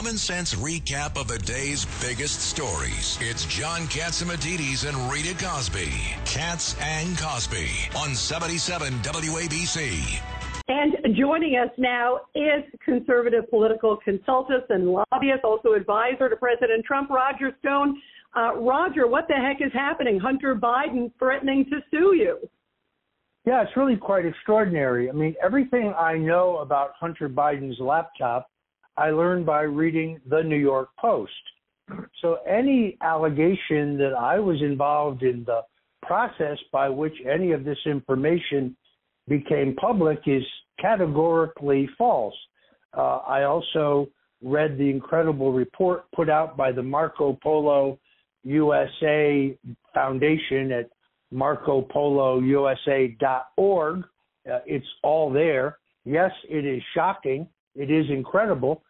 A common sense recap of the day's biggest stories. It's John Catsimatidis and Rita Cosby. Katz and Cosby on 77 WABC. And joining us now is conservative political consultant and lobbyist, also advisor to President Trump, Roger Stone. Uh, Roger, what the heck is happening? Hunter Biden threatening to sue you. Yeah, it's really quite extraordinary. I mean, everything I know about Hunter Biden's laptop I learned by reading the New York Post. So any allegation that I was involved in the process by which any of this information became public is categorically false. Uh, I also read the incredible report put out by the Marco Polo USA Foundation at marcopolousa.org. Uh, it's all there. Yes, it is shocking it is incredible.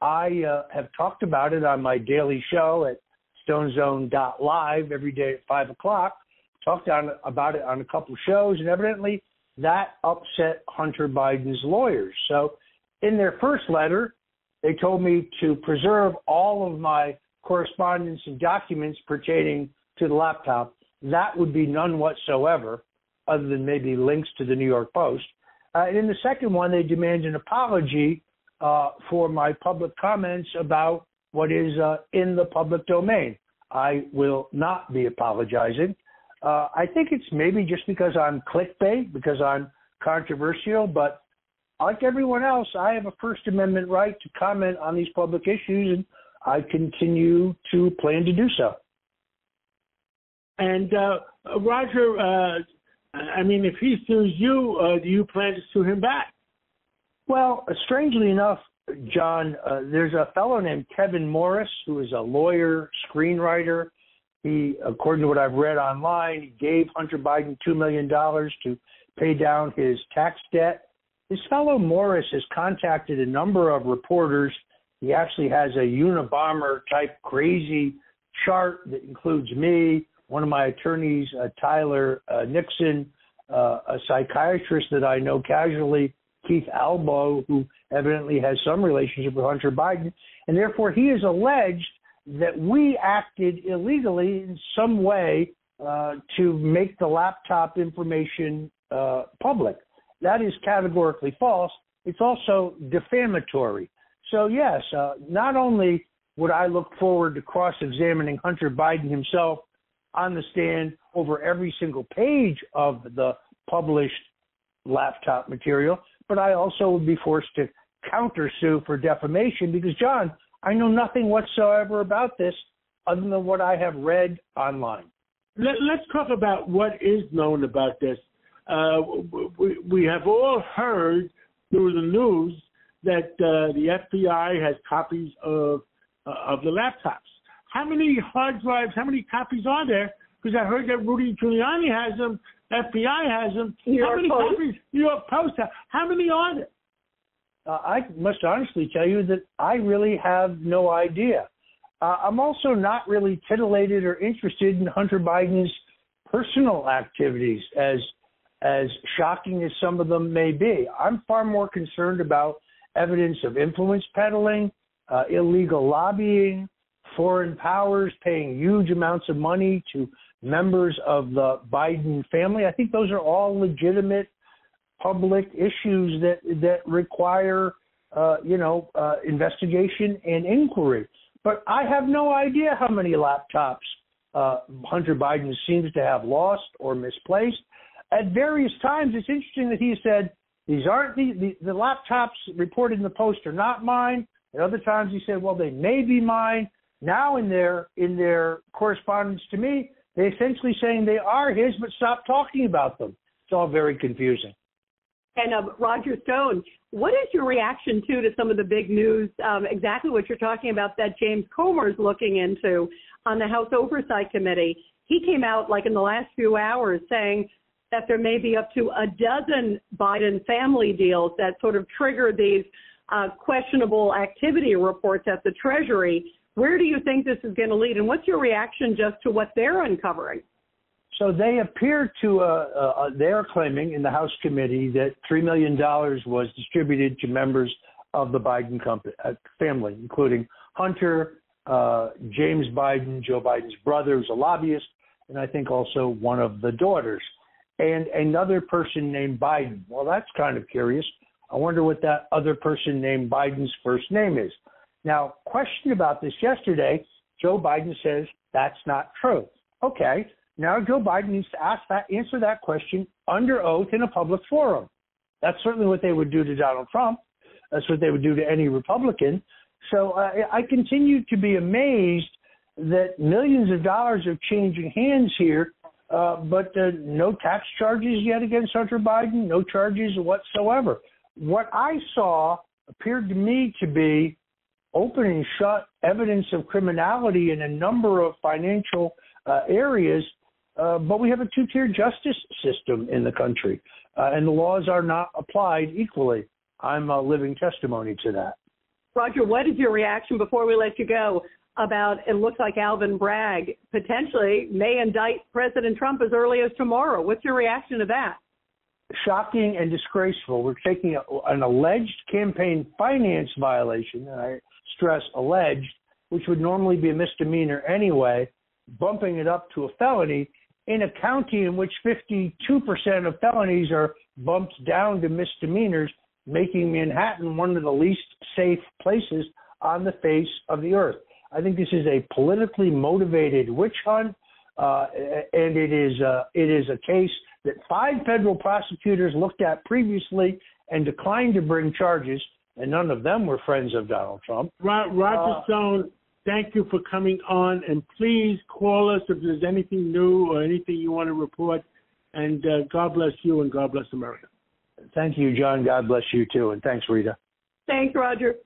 I uh, have talked about it on my daily show at stonezone.live every day at 5 o'clock. Talked on, about it on a couple shows, and evidently that upset Hunter Biden's lawyers. So in their first letter, they told me to preserve all of my correspondence and documents pertaining to the laptop. That would be none whatsoever, other than maybe links to the New York Post. Uh, and in the second one, they demand an apology uh, for my public comments about what is uh, in the public domain. I will not be apologizing. Uh, I think it's maybe just because I'm clickbait, because I'm controversial, but like everyone else, I have a First Amendment right to comment on these public issues, and I continue to plan to do so. And uh, Roger, uh, I mean, if he sues you, uh, do you plan to sue him back? Well, strangely enough, John, uh, there's a fellow named Kevin Morris who is a lawyer, screenwriter. He, according to what I've read online, gave Hunter Biden $2 million to pay down his tax debt. This fellow Morris has contacted a number of reporters. He actually has a Unabomber type crazy chart that includes me, one of my attorneys, uh, Tyler uh, Nixon, uh, a psychiatrist that I know casually, Keith Ablow, who evidently has some relationship with Hunter Biden, and therefore he has alleged that we acted illegally in some way uh, to make the laptop information uh, public. That is categorically false. It's also defamatory. So, yes, uh, not only would I look forward to cross examining Hunter Biden himself on the stand over every single page of the published laptop material, but I also would be forced to countersue for defamation because, John, I know nothing whatsoever about this other than what I have read online. Let, us talk about what is known about this. Uh, we, we, have all heard through the news that uh, the FBI has copies of uh, of the laptops. How many hard drives? How many copies are there? Because I heard that Rudy Giuliani has them, FBI has them. New how many Post. copies? New York Post. How many are there? Uh, I must honestly tell you that I really have no idea. Uh, I'm also not really titillated or interested in Hunter Biden's personal activities, as as shocking as some of them may be. I'm far more concerned about evidence of influence peddling, uh, illegal lobbying, foreign powers paying huge amounts of money to members of the Biden family. I think those are all legitimate public issues that that require uh, you know uh, investigation and inquiry. But I have no idea how many laptops uh, Hunter Biden seems to have lost or misplaced. At various times, it's interesting that he said these aren't the, the, the laptops reported in the post are not mine. At other times, he said, well, they may be mine. Now, in their in their correspondence to me, they're essentially saying they are his, but stop talking about them. It's all very confusing. And uh, Roger Stone, what is your reaction to to some of the big news? Um, exactly what you're talking about that James Comer is looking into on the House Oversight Committee. He came out like in the last few hours saying that there may be up to a dozen Biden family deals that sort of trigger these uh, questionable activity reports at the Treasury. Where do you think this is going to lead, and what's your reaction just to what they're uncovering? So they appear to, uh, uh, they're claiming in the House committee that $3 million was distributed to members of the Biden company, uh, family, including Hunter, uh, James Biden, Joe Biden's brother, who's a lobbyist, and I think also one of the daughters, and another person named Biden. Well, that's kind of curious. I wonder what that other person named Biden's first name is. Now, question about this yesterday, Joe Biden says that's not true. Okay, now Joe Biden needs to ask that, answer that question under oath in a public forum. That's certainly what they would do to Donald Trump. That's what they would do to any Republican. So uh, I continue to be amazed that millions of dollars are changing hands here, uh, but uh, no tax charges yet against Hunter Biden, no charges whatsoever. What I saw appeared to me to be open and shut evidence of criminality in a number of financial uh, areas, uh, but we have a two tier justice system in the country, uh, and the laws are not applied equally. I'm a living testimony to that. Roger, what is your reaction before we let you go about it looks like Alvin Bragg potentially may indict President Trump as early as tomorrow? What's your reaction to that? Shocking and disgraceful. We're taking a, an alleged campaign finance violation, and I stress alleged, which would normally be a misdemeanor anyway, bumping it up to a felony in a county in which 52% of felonies are bumped down to misdemeanors making Manhattan one of the least safe places on the face of the earth. I think this is a politically motivated witch hunt, uh, and it is uh, it is a case that five federal prosecutors looked at previously and declined to bring charges, and none of them were friends of Donald Trump. Roger uh, Stone, thank you for coming on, and please call us if there's anything new or anything you want to report. And uh, God bless you, and God bless America. Thank you, John. God bless you too. And thanks, Rita. Thanks, Roger.